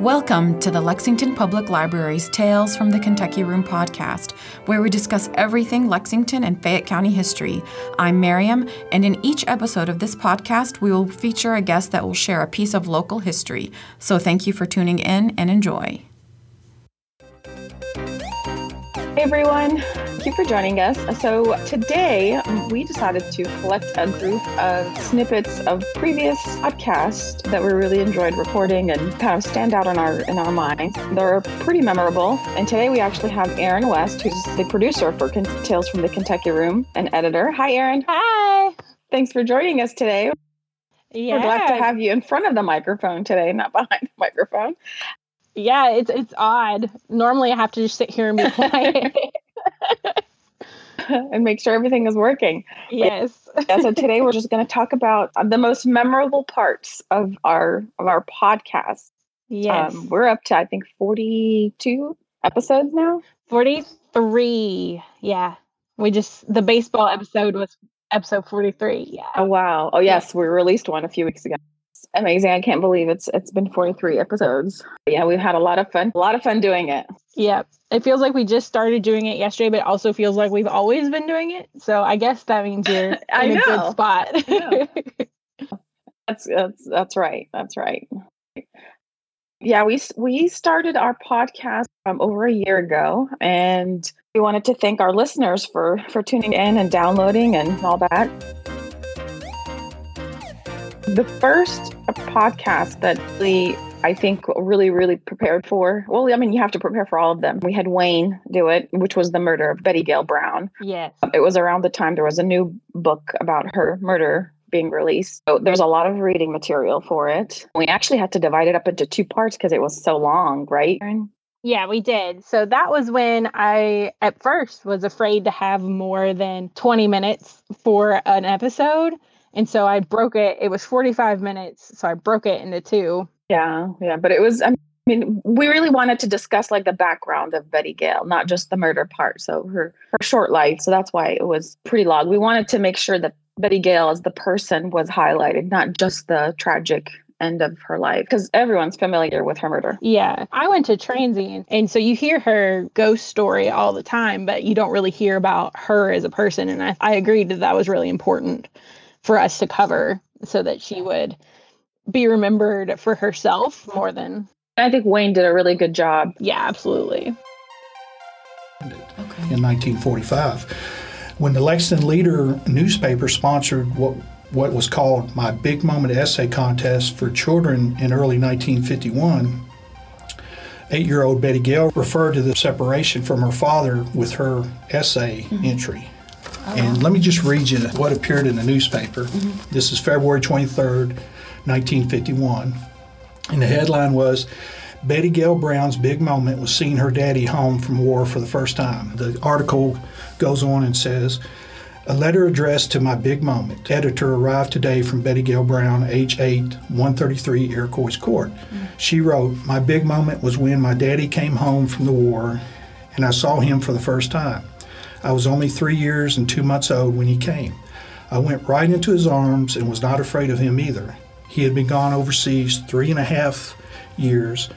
Welcome to the Lexington Public Library's Tales from the Kentucky Room podcast, where we discuss everything Lexington and Fayette County history. I'm Miriam, and in each episode of this podcast, we will feature a guest that will share a piece of local history. So thank you for tuning in and enjoy. Hey everyone, thank you for joining us. So, today we decided to collect a group of snippets of previous podcasts that we really enjoyed recording and kind of stand out in our in our minds. They're pretty memorable. And today we actually have Erin West, who's the producer for Tales from the Kentucky Room and editor. Hi, Erin. Hi. Thanks for joining us today. Yeah. We're glad to have you in front of the microphone today, not behind the microphone yeah, it's it's odd. Normally, I have to just sit here and be quiet and make sure everything is working. Yes. yeah. So today we're just going to talk about the most memorable parts of our of our podcast. Yes. Um, we're up to I think forty two episodes now. Forty three. Yeah. We just the baseball episode was episode forty three. Yeah. Oh wow. Oh yes, yeah. we released one a few weeks ago amazing. I can't believe it's it's been 43 episodes. Yeah, we've had a lot of fun. A lot of fun doing it. Yeah. It feels like we just started doing it yesterday, but it also feels like we've always been doing it. So I guess that means you're in I know. a good spot. that's that's that's right. That's right. Yeah, we we started our podcast um, over a year ago, and we wanted to thank our listeners for for tuning in and downloading and all that. The first podcast that we, I think, really, really prepared for. Well, I mean, you have to prepare for all of them. We had Wayne do it, which was the murder of Betty Gail Brown. Yes. It was around the time there was a new book about her murder being released. So there's a lot of reading material for it. We actually had to divide it up into two parts because it was so long, right? Yeah, we did. So that was when I, at first, was afraid to have more than 20 minutes for an episode. And so I broke it. It was 45 minutes. So I broke it into two. Yeah. Yeah. But it was, I mean, we really wanted to discuss like the background of Betty Gail, not just the murder part. So her, her short life. So that's why it was pretty long. We wanted to make sure that Betty Gail as the person was highlighted, not just the tragic end of her life because everyone's familiar with her murder. Yeah. I went to transient and so you hear her ghost story all the time, but you don't really hear about her as a person. And I, I agreed that that was really important for us to cover so that she would be remembered for herself more than I think Wayne did a really good job. Yeah, absolutely. Okay. In 1945, when the Lexington Leader newspaper sponsored what what was called my Big Moment Essay Contest for children in early 1951, eight-year-old Betty Gail referred to the separation from her father with her essay mm-hmm. entry. And let me just read you what appeared in the newspaper. Mm-hmm. This is February 23rd, 1951. And the headline was Betty Gail Brown's big moment was seeing her daddy home from war for the first time. The article goes on and says, a letter addressed to my big moment. Editor arrived today from Betty Gail Brown, age 8, 133 Iroquois Court. Mm-hmm. She wrote, My big moment was when my daddy came home from the war and I saw him for the first time. I was only three years and two months old when he came. I went right into his arms and was not afraid of him either. He had been gone overseas three and a half years,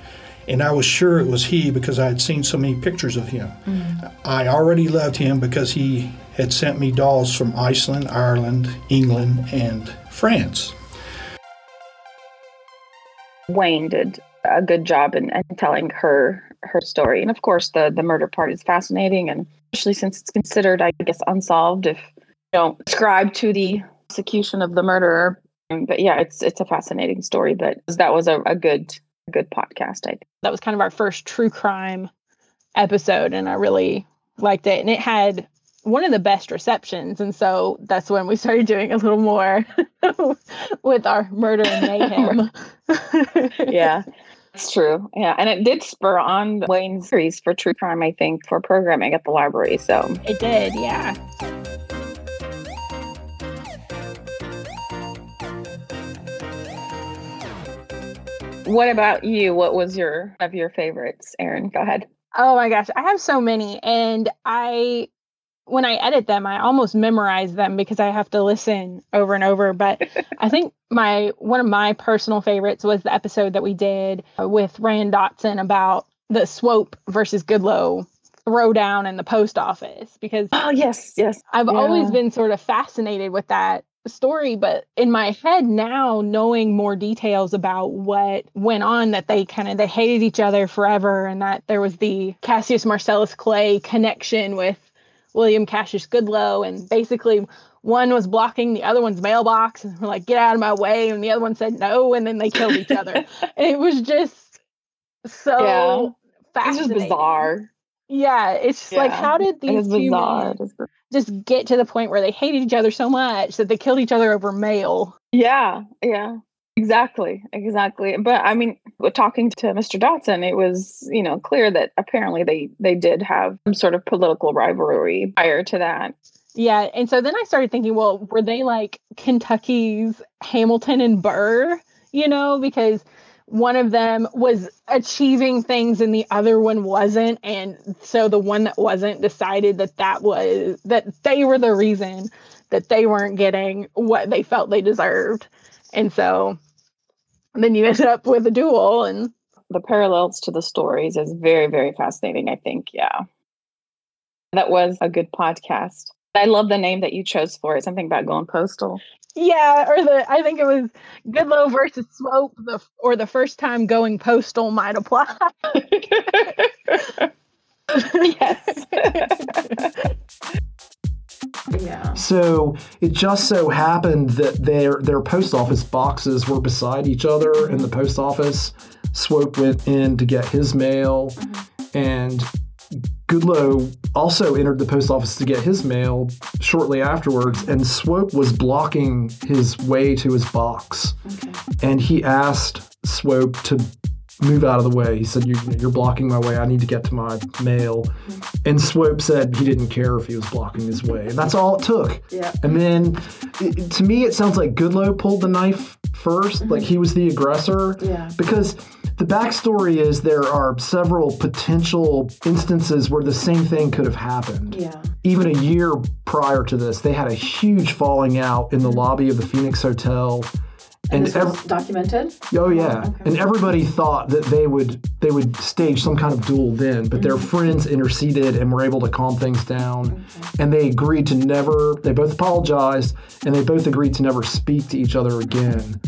and I was sure it was he because I had seen so many pictures of him. Mm. I already loved him because he had sent me dolls from Iceland, Ireland, England, and France. Wayne did a good job in, in telling her her story, and of course, the the murder part is fascinating and especially since it's considered, I guess, unsolved if you don't ascribe to the execution of the murderer. But yeah, it's it's a fascinating story. But that was a, a good a good podcast. I think that was kind of our first true crime episode, and I really liked it. And it had one of the best receptions, and so that's when we started doing a little more with our murder and mayhem. yeah. It's true. Yeah. And it did spur on Wayne's series for true crime, I think, for programming at the library. So it did. Yeah. What about you? What was your of your favorites, Erin? Go ahead. Oh my gosh, I have so many, and I when I edit them, I almost memorize them because I have to listen over and over. But I think my one of my personal favorites was the episode that we did with Rand Dotson about the Swope versus Goodloe throwdown in the post office because oh yes yes I've yeah. always been sort of fascinated with that story but in my head now knowing more details about what went on that they kind of they hated each other forever and that there was the Cassius Marcellus Clay connection with William Cassius Goodloe and basically one was blocking the other one's mailbox and we're like get out of my way and the other one said no and then they killed each other and it was just so yeah. fascinating. It's just bizarre yeah, it's yeah. like how did these two men just get to the point where they hated each other so much that they killed each other over mail? Yeah, yeah. Exactly, exactly. But I mean, talking to Mr. Dotson, it was you know clear that apparently they they did have some sort of political rivalry prior to that. Yeah, and so then I started thinking, well, were they like Kentucky's Hamilton and Burr? You know, because one of them was achieving things and the other one wasn't and so the one that wasn't decided that that was that they were the reason that they weren't getting what they felt they deserved and so then you end up with a duel and the parallels to the stories is very very fascinating i think yeah that was a good podcast i love the name that you chose for it something about going postal yeah, or the I think it was Goodloe versus Swope, the or the first time going postal might apply. yes. yeah. So it just so happened that their their post office boxes were beside each other in the post office. Swope went in to get his mail, mm-hmm. and Goodloe also entered the post office to get his mail shortly afterwards, and Swope was blocking his way to his box. Okay. And he asked Swope to move out of the way. He said, you, are blocking my way. I need to get to my mail. Mm-hmm. And Swope said he didn't care if he was blocking his way. And that's all it took. Yeah. And then it, to me, it sounds like Goodloe pulled the knife 1st mm-hmm. like he was the aggressor. Yeah. Because the backstory is there are several potential instances where the same thing could have happened. Yeah. Even a year prior to this, they had a huge falling out in the lobby of the Phoenix Hotel. And, and ev- documented. Oh yeah, oh, okay. and everybody thought that they would they would stage some kind of duel then, but mm-hmm. their friends interceded and were able to calm things down, okay. and they agreed to never. They both apologized, and they both agreed to never speak to each other again.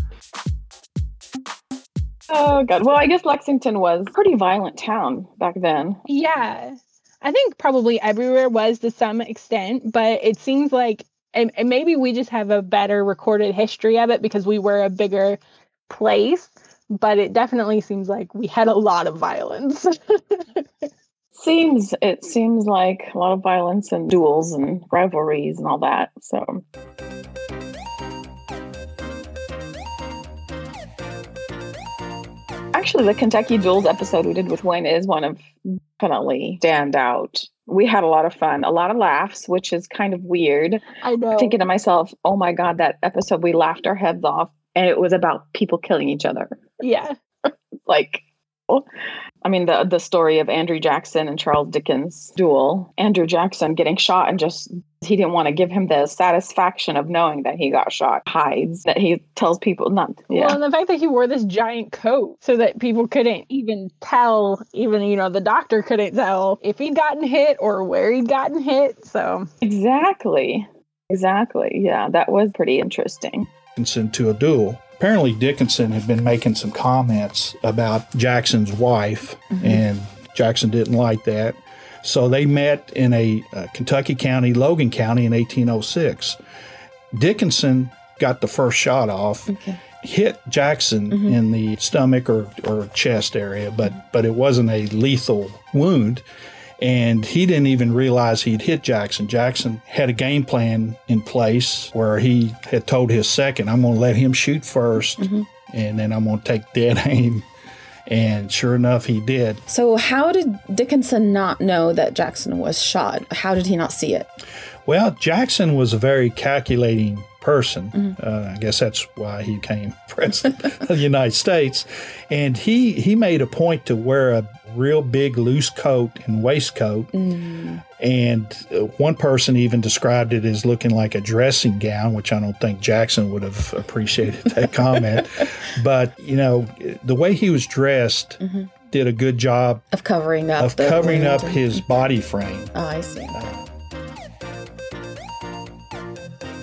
Oh god. Well, I guess Lexington was a pretty violent town back then. Yeah. I think probably everywhere was to some extent, but it seems like and, and maybe we just have a better recorded history of it because we were a bigger place, but it definitely seems like we had a lot of violence. seems it seems like a lot of violence and duels and rivalries and all that. So Actually, the Kentucky Duels episode we did with Wayne is one of definitely stand out. We had a lot of fun, a lot of laughs, which is kind of weird. I know. Thinking to myself, oh my God, that episode we laughed our heads off and it was about people killing each other. Yeah. like oh. I mean, the the story of Andrew Jackson and Charles Dickinson duel. Andrew Jackson getting shot and just he didn't want to give him the satisfaction of knowing that he got shot. Hides that he tells people not. Yeah. Well, and the fact that he wore this giant coat so that people couldn't even tell, even you know, the doctor couldn't tell if he'd gotten hit or where he'd gotten hit. So exactly, exactly. Yeah, that was pretty interesting. Into a duel apparently Dickinson had been making some comments about Jackson's wife, mm-hmm. and Jackson didn't like that. So they met in a uh, Kentucky county, Logan County, in 1806. Dickinson got the first shot off. Okay. Hit Jackson mm-hmm. in the stomach or, or chest area, but but it wasn't a lethal wound and he didn't even realize he'd hit Jackson. Jackson had a game plan in place where he had told his second, I'm going to let him shoot 1st mm-hmm. and then I'm going to take dead aim. And sure enough, he did. So, how did Dickinson not know that Jackson was shot? How did he not see it? Well, Jackson was a very calculating person. Mm-hmm. Uh, I guess that's why he became president of the United States. And he he made a point to wear a real big loose coat and waistcoat. Mm. And uh, one person even described it as looking like a dressing gown, which I don't think Jackson would have appreciated that comment. But, you know, the way he was dressed mm-hmm. did a good job of covering up of covering up his body frame. Oh, I see. Uh,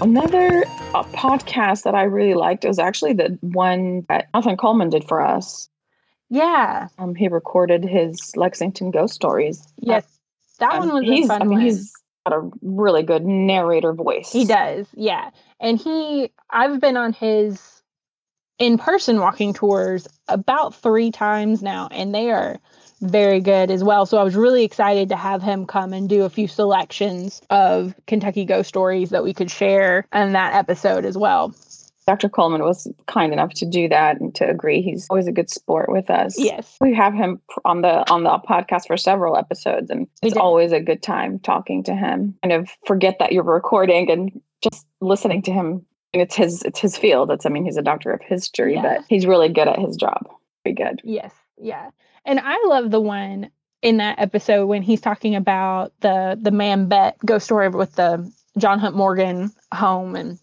Another uh, podcast that I really liked was actually the one that Nathan Coleman did for us. Yeah. Um, he recorded his Lexington ghost stories. Yes, that um, one was he's, I mean, one. he's got a really good narrator voice. He does, yeah. And he, I've been on his in-person walking tours about three times now, and they are very good as well. So I was really excited to have him come and do a few selections of Kentucky ghost stories that we could share in that episode as well. Dr. Coleman was kind enough to do that and to agree. He's always a good sport with us. Yes. We have him on the on the podcast for several episodes and it's always a good time talking to him. Kind of forget that you're recording and just listening to him. And it's his it's his field. It's I mean he's a doctor of history, yeah. but he's really good at his job. Very good. Yes. Yeah. And I love the one in that episode when he's talking about the the man bet ghost story with the John Hunt Morgan home and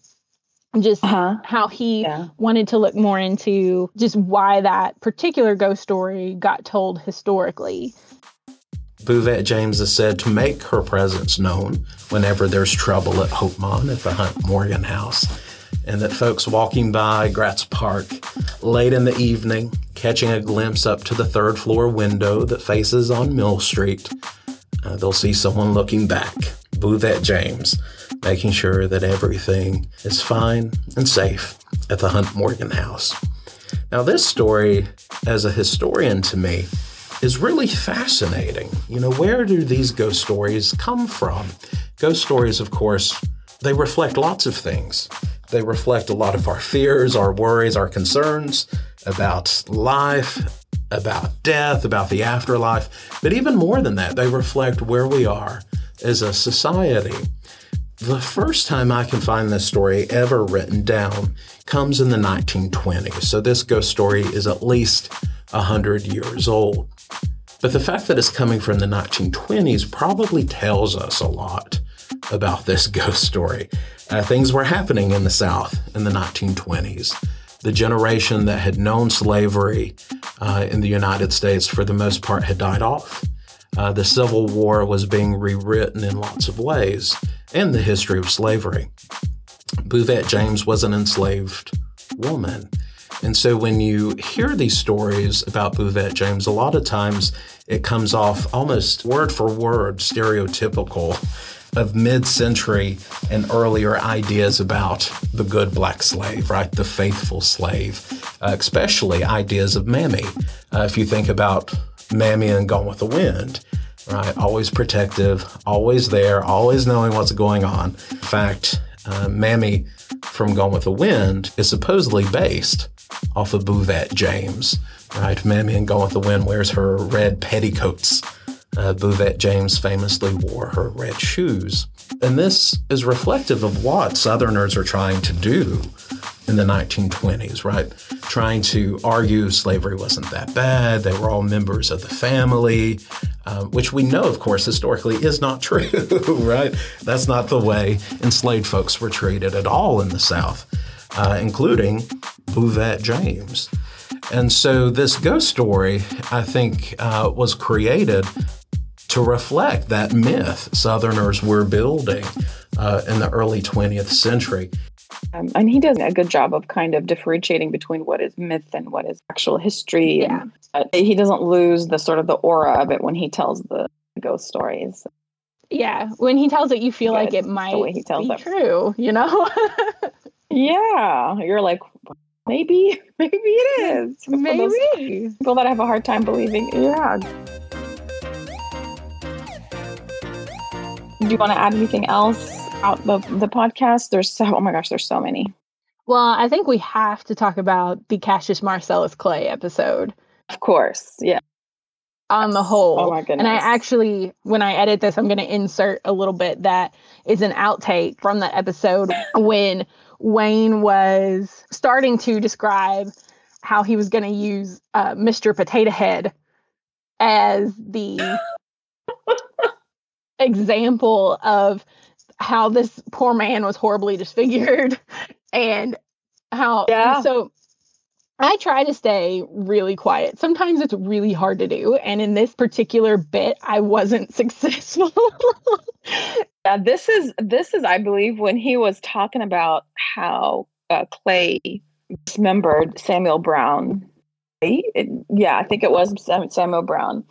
just uh-huh. how he yeah. wanted to look more into just why that particular ghost story got told historically. Bouvette James is said to make her presence known whenever there's trouble at Hopemont at the Hunt Morgan house, and that folks walking by Gratz Park late in the evening, catching a glimpse up to the third floor window that faces on Mill Street, uh, they'll see someone looking back. Bouvette James making sure that everything is fine and safe at the Hunt Morgan house. Now, this story, as a historian to me, is really fascinating. You know, where do these ghost stories come from? Ghost stories, of course, they reflect lots of things. They reflect a lot of our fears, our worries, our concerns about life, about death, about the afterlife. But even more than that, they reflect where we are as a society. The first time I can find this story ever written down comes in the 1920s, so this ghost story is at least 100 years old. But the fact that it's coming from the 1920s probably tells us a lot about this ghost story. Uh, things were happening in the South in the 1920s. The generation that had known slavery uh, in the United States, for the most part, had died off. Uh, the Civil War was being rewritten in lots of ways and the history of slavery. Bouvette James was an enslaved woman. And so when you hear these stories about Bouvette James, a lot of times it comes off almost word for word stereotypical of mid century and earlier ideas about the good black slave, right? The faithful slave, uh, especially ideas of Mammy. Uh, if you think about Mammy and Gone with the Wind, right? Always protective, always there, always knowing what's going on. In fact, uh, Mammy from Gone with the Wind is supposedly based off of Bouvette James, right? Mammy in Gone with the Wind wears her red petticoats. Uh, James famously wore her red shoes. And this is reflective of what Southerners are trying to do in the 1920s, right? Trying to argue slavery wasn't that bad. They were all members of the family, um, which we know, of course, historically is not true, right? That's not the way enslaved folks were treated at all in the South, uh, including Bouvette James. And so this ghost story, I think, uh, was created to reflect that myth Southerners were building uh, in the early 20th century. Um, and he does a good job of kind of differentiating between what is myth and what is actual history. Yeah. And, uh, he doesn't lose the sort of the aura of it when he tells the ghost stories. Yeah, when he tells it, you feel like it might he tells be it. true. You know? yeah, you're like, maybe, maybe it is. Maybe people that have a hard time believing. Yeah. Do you want to add anything else? Out the, the podcast. There's so, oh my gosh, there's so many. Well, I think we have to talk about the Cassius Marcellus Clay episode. Of course. Yeah. on the whole. Oh my And I actually, when I edit this, I'm going to insert a little bit that is an outtake from that episode when Wayne was starting to describe how he was going to use uh, Mr. Potato Head as the example of how this poor man was horribly disfigured and how Yeah. so I try to stay really quiet. Sometimes it's really hard to do. And in this particular bit, I wasn't successful. Yeah, this is this is I believe when he was talking about how uh, Clay dismembered Samuel Brown. It- yeah, I think it was Samuel Brown.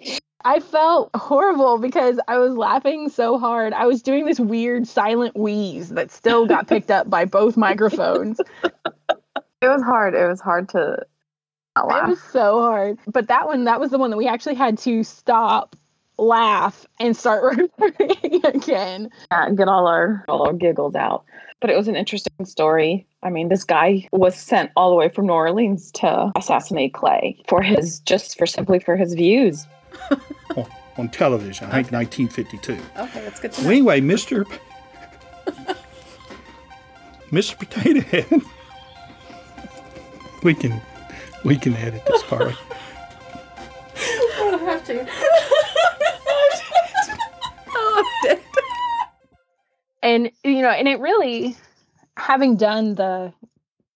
I felt horrible because I was laughing so hard. I was doing this weird silent wheeze that still got picked up by both microphones. It was hard. It was hard to not It was so hard. But that one, that was the one that we actually had to stop, laugh, and start recording again. Yeah, get all our all our giggles out. But it was an interesting story. I mean, this guy was sent all the way from New Orleans to assassinate Clay for his just for simply for his views. on television, I think 1952. Okay, that's good to Well, anyway, Mr. Mr. Potato Head. we can we can edit this part. I don't have to. oh, and you know and it really having done the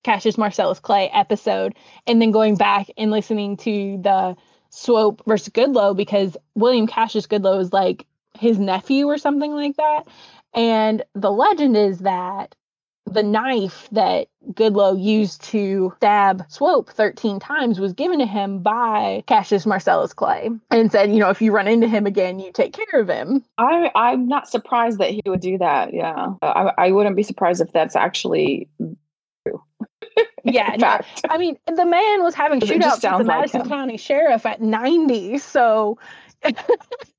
cassius marcellus clay episode and then going back and listening to the swope versus goodloe because william cassius goodloe is like his nephew or something like that and the legend is that the knife that Goodloe used to stab Swope 13 times was given to him by Cassius Marcellus Clay and said, you know, if you run into him again, you take care of him. I I'm not surprised that he would do that. Yeah, I I wouldn't be surprised if that's actually Yeah, in no. I mean, the man was having shootouts with the Madison him. County Sheriff at 90. So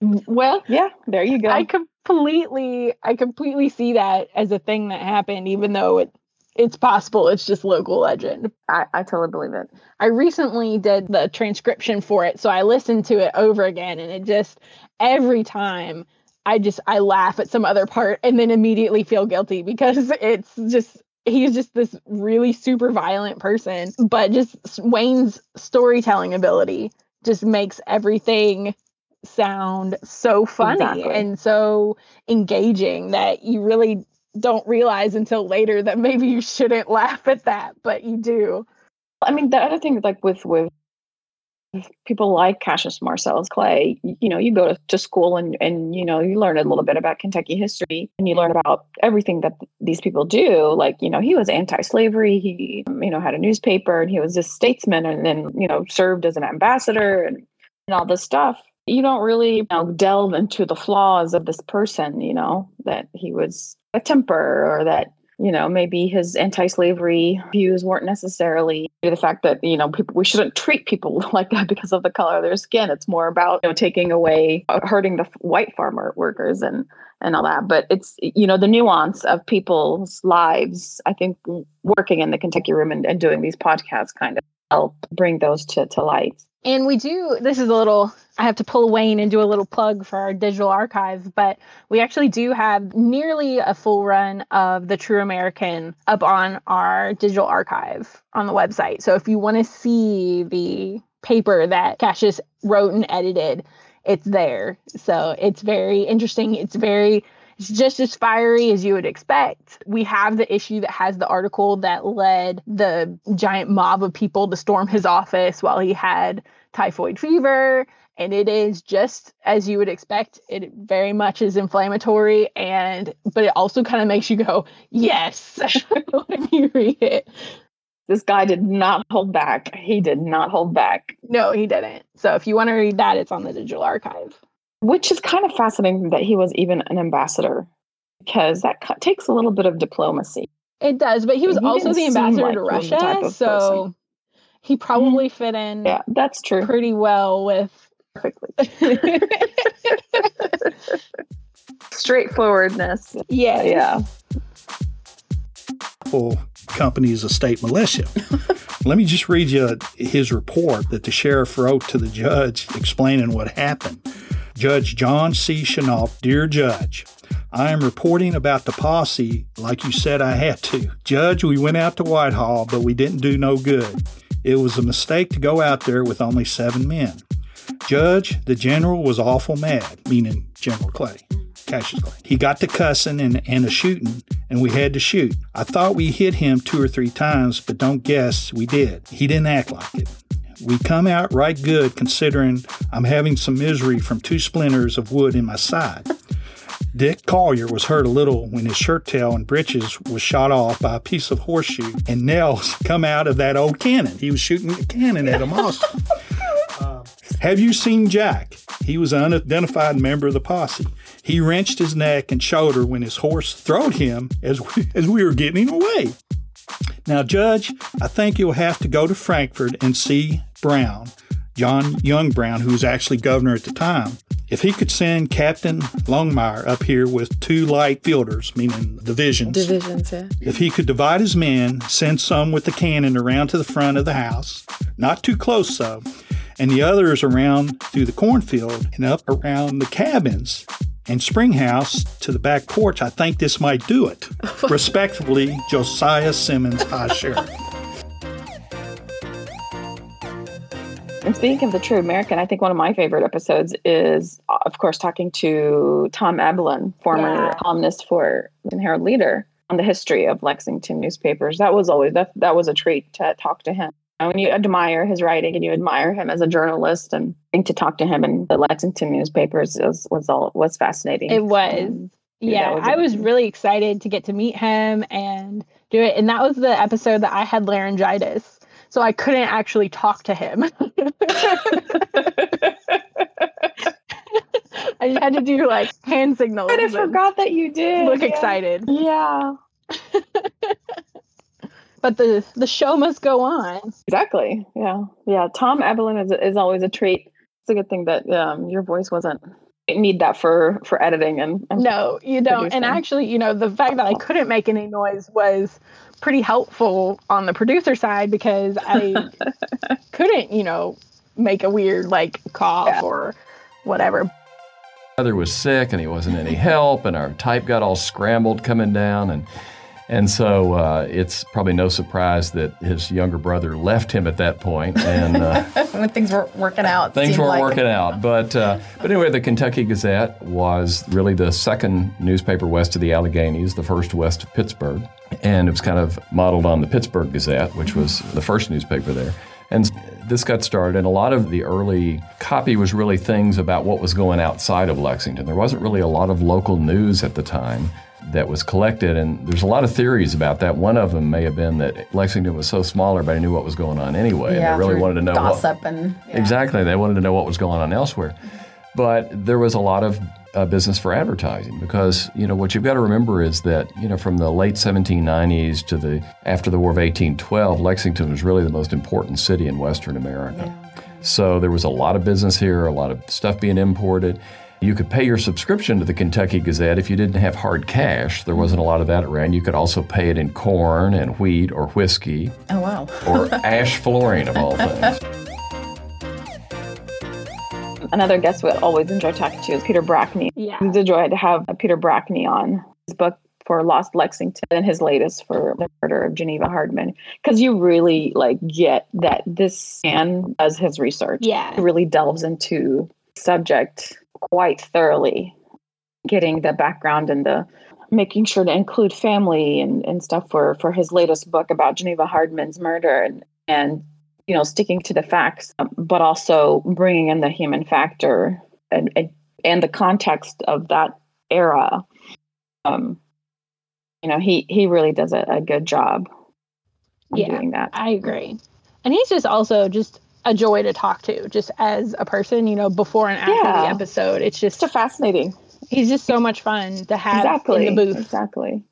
Well, yeah, there you go. I completely, I completely see that as a thing that happened, even though it, it's possible it's just local legend. I, I totally believe it. I recently did the transcription for it, so I listened to it over again, and it just every time I just I laugh at some other part and then immediately feel guilty because it's just he's just this really super violent person, but just Wayne's storytelling ability just makes everything sound so funny Exactly. and so engaging that you really don't realize until later that maybe you shouldn't laugh at that, but you do. I mean, the other thing, like with with people like Cassius Marcellus Clay, you know, you go to, to school and and you know you learn a little bit about Kentucky history and you learn about everything that these people do. Like you know, he was anti-slavery. He um, you know had a newspaper and he was a statesman and then you know served as an ambassador and, and all this stuff. You don't really you know, delve into the flaws of this person. You know that he was a temper or that you know maybe his anti-slavery views weren't necessarily the fact that you know people we shouldn't treat people like that because of the color of their skin. It's more about you know taking away uh, hurting the white farmer workers and and all that. But it's you know the nuance of people's lives i think working in the kentucky room and, and doing these podcasts kind of help bring those to, to light And we do, this is a little, I have to pull Wayne and do a little plug for our digital archive, but we actually do have nearly a full run of The True American up on our digital archive on the website. So if you want to see the paper that Cassius wrote and edited, it's there. So it's very interesting. It's very, it's just as fiery as you would expect. We have the issue that has the article that led the giant mob of people to storm his office while he had typhoid fever. And it is just as you would expect. It very much is inflammatory and but it also kind of makes you go, yes, when you read it. this guy did not hold back he did not hold back No, he didn't. So if you want to read that, it's on the digital archive. Which is kind of fascinating that he was even an ambassador because that co- takes a little bit of diplomacy. It does, but he was He also the ambassador like to he was the type Russia, of so he mm-hmm. probably fit in yeah that's true. pretty well with perfectly. Straightforwardness. Yes. yeah. Well, company is a state militia. Let me just read you his report that the sheriff wrote to the judge explaining what happened. Judge John C. Chenault, Dear Judge, I am reporting about the posse like you said I had to. Judge, we went out to Whitehall, but we didn't do no good. It was a mistake to go out there with only seven men. Judge, the general was awful mad, meaning General Clay. Cassius. He got to cussing and, and a shooting, and we had to shoot. I thought we hit him two or three times, but don't guess we did. He didn't act like it. We come out right good considering I'm having some misery from two splinters of wood in my side. Dick Collier was hurt a little when his shirt tail and breeches was shot off by a piece of horseshoe, and nails come out of that old cannon. He was shooting a cannon at him also. uh, have you seen Jack? He was an unidentified member of the posse. He wrenched his neck and shoulder when his horse throwed him as we, as we were getting away. Now, Judge, I think you'll have to go to Frankfort and see Brown, John Young Brown, who was actually governor at the time. If he could send Captain Longmire up here with two light fielders, meaning divisions, Divisions, yeah. if he could divide his men, send some with the cannon around to the front of the house, not too close though, and the others around through the cornfield and up around the cabins and Springhouse to the back porch, I think this might do it. Respectfully, Josiah Simmons, High Sheriff. And speaking of the true American, I think one of my favorite episodes is, of course, talking to Tom Eblin, former Yeah. columnist for the Herald Leader, on the history of Lexington newspapers. That was always that that was a treat to talk to him. And when you admire his writing and you admire him as a journalist, and I think to talk to him in the Lexington newspapers was was all was fascinating. It was. Um, Yeah, was I was really excited to get to meet him and do it. And that was the episode that I had laryngitis. So I couldn't actually talk to him. I just had to do like hand signals. But I forgot that you did. Look yeah. excited. Yeah, But the the show must go on. exactly. Yeah, yeah. Tom Eblin is is always a treat. It's a good thing that um, your voice wasn't. Need that for for editing and, and No, you don't. And actually, you know, the fact that I couldn't make any noise was pretty helpful on the producer side because I couldn't, you know, make a weird like cough Yeah. or whatever. brother was sick and he wasn't any help, and our type got all scrambled coming down, and and so uh, it's probably no surprise that his younger brother left him at that point, and uh, when things weren't working out. things weren't like- working out. But uh, but anyway, the Kentucky Gazette was really the second newspaper west of the Alleghenies, the first west of Pittsburgh, and it was kind of modeled on the Pittsburgh Gazette, which was the first newspaper there. And this got started, and a lot of the early copy was really things about what was going outside of Lexington. There wasn't really a lot of local news at the time that was collected, and there's a lot of theories about that. One of them may have been that Lexington was so small, everybody knew what was going on anyway, Yeah, and they really wanted to know what, gossip and yeah. Exactly. They wanted to know what was going on elsewhere. But there was a lot of uh, business for advertising because, you know, what you've got to remember is that, you know, from the late 1790s to the after the War of 1812, Lexington was really the most important city in Western America. Yeah. So there was a lot of business here, a lot of stuff being imported. You could pay your subscription to the Kentucky Gazette if you didn't have hard cash. There wasn't a lot of that around. You could also pay it in corn and wheat or whiskey Oh wow. or ash flooring of all things. another guest we always enjoy talking to is Peter Brackney. Yeah. It's a joy to have Peter Brackney on his book for Lost Lexington and his latest for the murder of Geneva Hardman. Because you really like get that this man does his research. Yeah. He really delves into subject quite thoroughly, getting the background and the making sure to include family and, and stuff for for his latest book about Geneva Hardman's murder and and you know sticking to the facts um, but also bringing in the human factor and and, and the context of that era um you know he he really does a, a good job Yeah. doing that I agree. And he's just also just a joy to talk to, just as a person, you know, before and after Yeah. the episode. It's just it's fascinating he's just so much fun to have exactly in the booth. exactly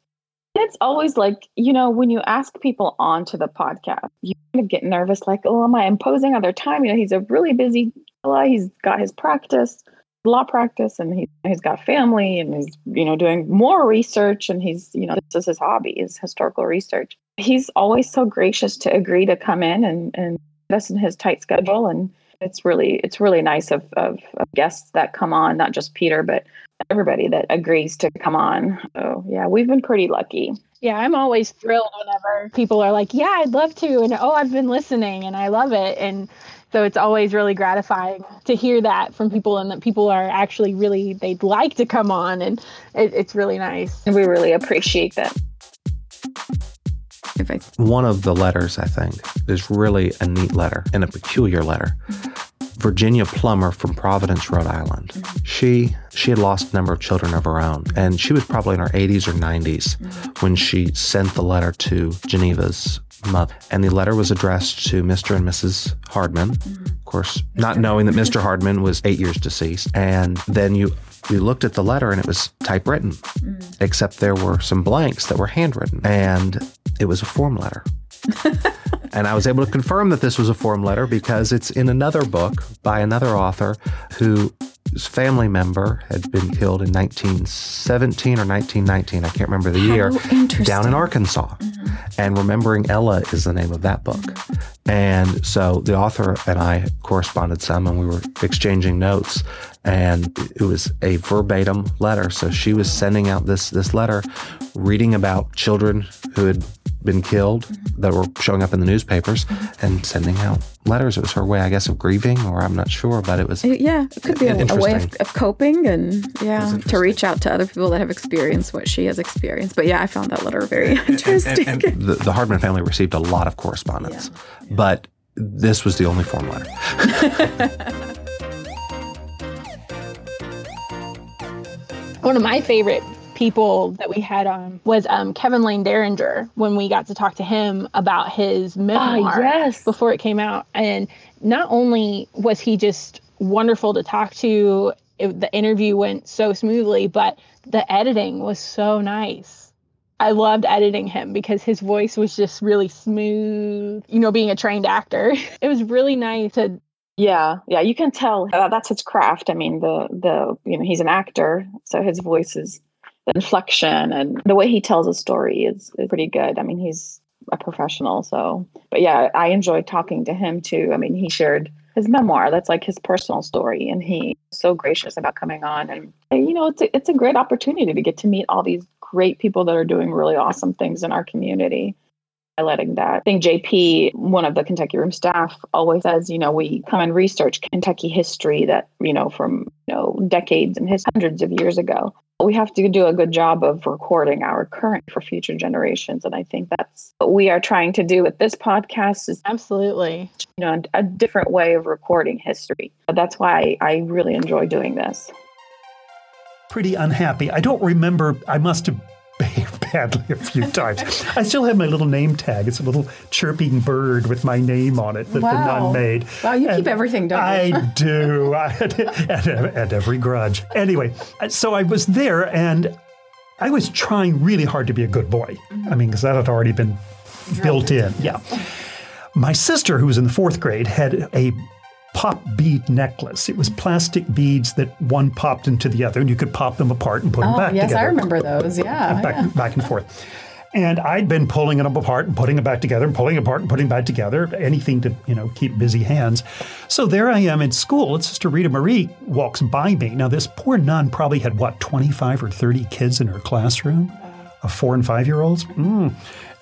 it's always like you know when you ask people onto the podcast you kind of get nervous like oh am i imposing on their time you know he's a really busy fella he's got his practice law practice and he, he's got family and he's you know doing more research and he's you know this is his hobby is historical research he's always so gracious to agree to come in and and us in his tight schedule and it's really it's really nice of, of, of guests that come on not just peter but everybody that agrees to come on so yeah we've been pretty lucky yeah, I'm always thrilled whenever people are like, "Yeah, I'd love to," and "Oh, I've been listening and I love it." And so it's always really gratifying to hear that from people and that people are actually really they'd like to come on and it, it's really nice. And we really appreciate that. One of the letters, I think, is really a neat letter and a peculiar letter. Virginia Plummer from Providence, Rhode Island. She she had lost a number of children of her own, and she was probably in her 80s or 90s mm-hmm. when she sent the letter to Geneva's mother. And the letter was addressed to Mr. and Mrs. Hardman, of course, not knowing that Mr. Hardman was eight years deceased. And then you we looked at the letter and it was typewritten, mm. except there were some blanks that were handwritten, and it was a form letter. and I was able to confirm that this was a form letter because it's in another book by another author whose family member had been killed in 1917 or 1919. I can't remember the year. Down in Arkansas. Mm-hmm. And Remembering Ella is the name of that book. Mm-hmm. And so the author and I corresponded some and we were exchanging notes and it was a verbatim letter. So she was sending out this this letter reading about children who had been killed that were showing up in the newspapers and sending out letters. It was her way, I guess, of grieving, or I'm not sure, but it was. Yeah, it could be a, a way of, of, coping and, yeah, to reach out to other people that have experienced what she has experienced. But yeah, I found that letter very interesting. And, and, and the, the, Hardman family received a lot of correspondence, yeah. Yeah. but this was the only form letter. One of my favorite people that we had on was um, Kevin Lane Dearinger when we got to talk to him about his memoir oh, yes. before it came out. And not only was he just wonderful to talk to, it, the interview went so smoothly, but the editing was so nice. I loved editing him because his voice was just really smooth. You know, being a trained actor, it was really nice to yeah, yeah, you can tell that that's his craft. I mean, the the you know he's an actor, so his voice is the inflection and the way he tells a story is, is pretty good. I mean, he's a professional. So, but yeah, I enjoyed talking to him too. I mean, he shared his memoir. That's like his personal story, and he's so gracious about coming on. And you know, it's a, it's a great opportunity to get to meet all these great people that are doing really awesome things in our community. Highlighting that, I think JP, one of the Kentucky Room staff, always says, you know, we come and research Kentucky history that you know from you know decades and his hundreds of years ago. We have to do a good job of recording our current for future generations and i think that's what we are trying to do with this podcast is absolutely. you know a different way of recording history. That's why i really enjoy doing this. Pretty unhappy. I don't remember i must have behaved badly a few times. I still have my little name tag. It's a little chirping bird with my name on it that wow. the nun made. Wow, you and keep everything, don't you? I do. I, and, and every grudge. Anyway, so I was there and I was trying really hard to be a good boy. I mean, because that had already been built in. Yeah. My sister, who was in the fourth grade, had a pop bead necklace. It was plastic beads that one popped into the other, and you could pop them apart and put oh, them back yes, together. Yes, I remember those. Yeah, back, yeah. back and forth. And I'd been pulling them apart and putting them back together and pulling apart and putting back together, anything to, you know, keep busy hands. So there I am in school, and Sister Rita Marie walks by me. Now, this poor nun probably had, what, 25 or 30 kids in her classroom? Of four and five year olds? Mm.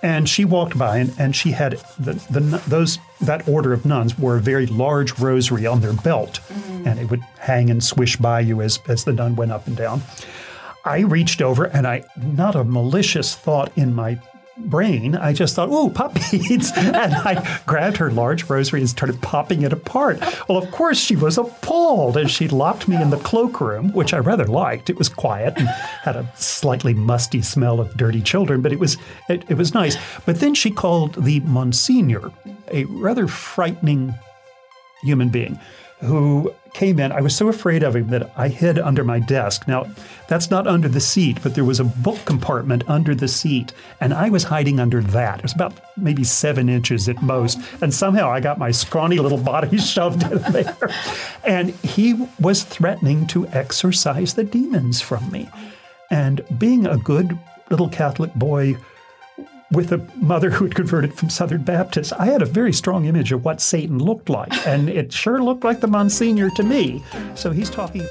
And she walked by, and, and she had the, the those that order of nuns wore a very large rosary on their belt, mm-hmm. and it would hang and swish by you as as the nun went up and down. I reached over, and I not a malicious thought in my brain, I just thought, "Ooh, pop beads!" and I grabbed her large rosary and started popping it apart. Well, of course, she was appalled, and she locked me in the cloakroom, which I rather liked. It was quiet and had a slightly musty smell of dirty children, but it was it, it was nice. But then she called the Monsignor, a rather frightening human being, who came in. I was so afraid of him that I hid under my desk. Now, that's not under the seat, but there was a book compartment under the seat, and I was hiding under that. It was about maybe seven inches at most, and somehow I got my scrawny little body shoved in there. And he was threatening to exorcise the demons from me. And being a good little Catholic boy, with a mother who had converted from Southern Baptist, I had a very strong image of what Satan looked like. And it sure looked like the Monsignor to me. So he's talking.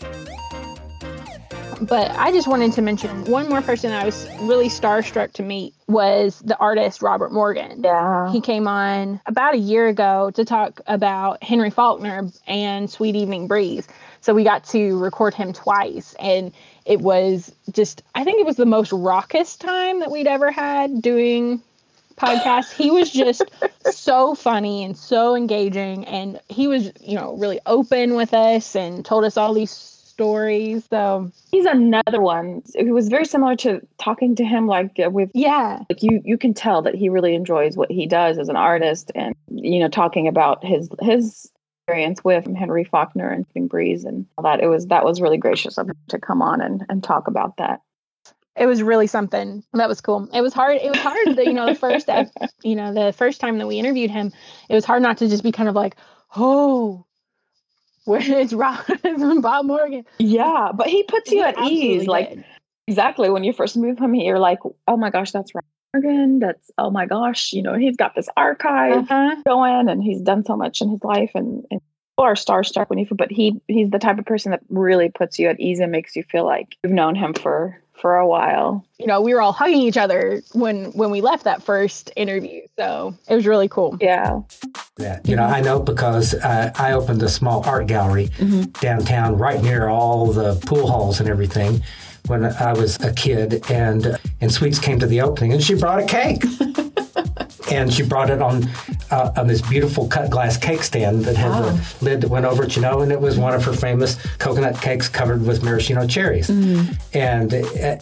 But I just wanted to mention one more person I was really starstruck to meet was the artist Robert Morgan. Yeah. He came on about a year ago to talk about Henry Faulkner and Sweet Evening Breeze. So we got to record him twice. And it was just, I think it was the most raucous time that we'd ever had doing podcasts. He was just so funny and so engaging. And he was, you know, really open with us and told us all these stories. So he's another one. It was very similar to talking to him, like uh, with yeah, like you you can tell that he really enjoys what he does as an artist, and you know, talking about his his experience with Henry Faulkner and Sing Breeze and all that. It was that was really gracious of him to come on and and talk about that. It was really something. That was cool. It was hard. It was hard. you know, the first, you know, the first time that we interviewed him, it was hard not to just be kind of like, oh, where is from Bob Morgan? Yeah, but he puts you he at ease. Like exactly when you first move him, you're like, oh my gosh, that's Rob Morgan. That's oh my gosh, you know, he's got this archive uh-huh. going, and he's done so much in his life, and, and people are starstruck when you. But he he's the type of person that really puts you at ease and makes you feel like you've known him for for a while. You know, we were all hugging each other when when we left that first interview, so it was really cool. Yeah. Yeah, you know, I know because uh, I opened a small art gallery mm-hmm. downtown, right near all the pool halls and everything, when I was a kid, and and Sweets came to the opening, and she brought a cake. and she brought it on uh, on this beautiful cut glass cake stand that had wow. the lid that went over it, you know, and it was one of her famous coconut cakes covered with maraschino cherries. Mm. And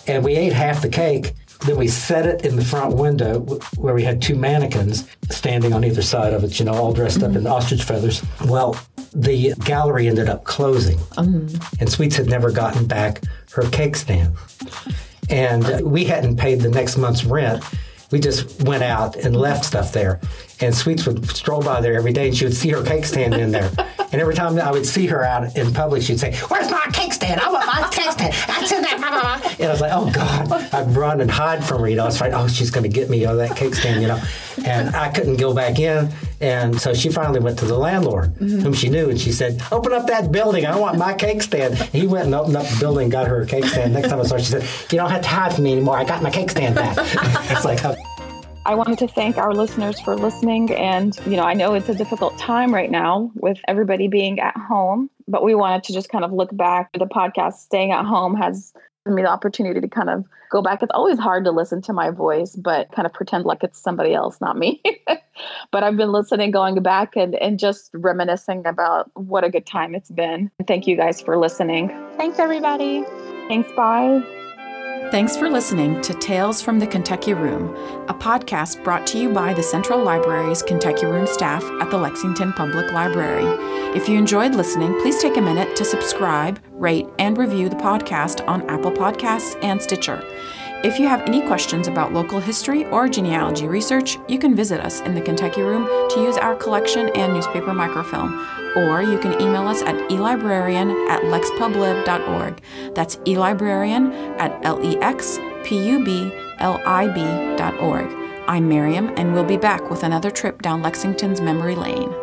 and we ate half the cake. Then we set it in the front window where we had two mannequins standing on either side of it, you know, all dressed mm-hmm. up in ostrich feathers. Well, the gallery ended up closing, mm-hmm. and Sweets had never gotten back her cake stand. And we hadn't paid the next month's rent we just went out and left stuff there. And Sweets would stroll by there every day, and she would see her cake stand in there. and every time I would see her out in public, she'd say, "Where's my cake stand? I want my cake stand. I That's in there." And I was like, "Oh God!" I'd run and hide from her. You know, I was afraid, "Oh, she's going to get me on that cake stand," you know. And I couldn't go back in, and so she finally went to the landlord, mm-hmm. whom she knew, and she said, "Open up that building. I want my cake stand." And he went and opened up the building, got her a cake stand. Next time I saw her, she said, "You don't have to hide from me anymore. I got my cake stand back." it's like. Oh. I wanted to thank our listeners for listening. And, you know, I know it's a difficult time right now with everybody being at home, but we wanted to just kind of look back. The podcast, Staying at Home, has me the opportunity to kind of go back. It's always hard to listen to my voice, but kind of pretend like it's somebody else, not me. but I've been listening, going back and, and just reminiscing about what a good time it's been. Thank you guys for listening. Thanks, everybody. Thanks. Bye. Thanks for listening to Tales from the Kentucky Room, a podcast brought to you by the Central Library's Kentucky Room staff at the Lexington Public Library. If you enjoyed listening, please take a minute to subscribe, rate, and review the podcast on Apple Podcasts and Stitcher. If you have any questions about local history or genealogy research, you can visit us in the Kentucky Room to use our collection and newspaper microfilm, or you can email us at elibrarian at lexpublib.org. That's elibrarian at lexpublib.org. I'm Miriam, and we'll be back with another trip down Lexington's memory lane.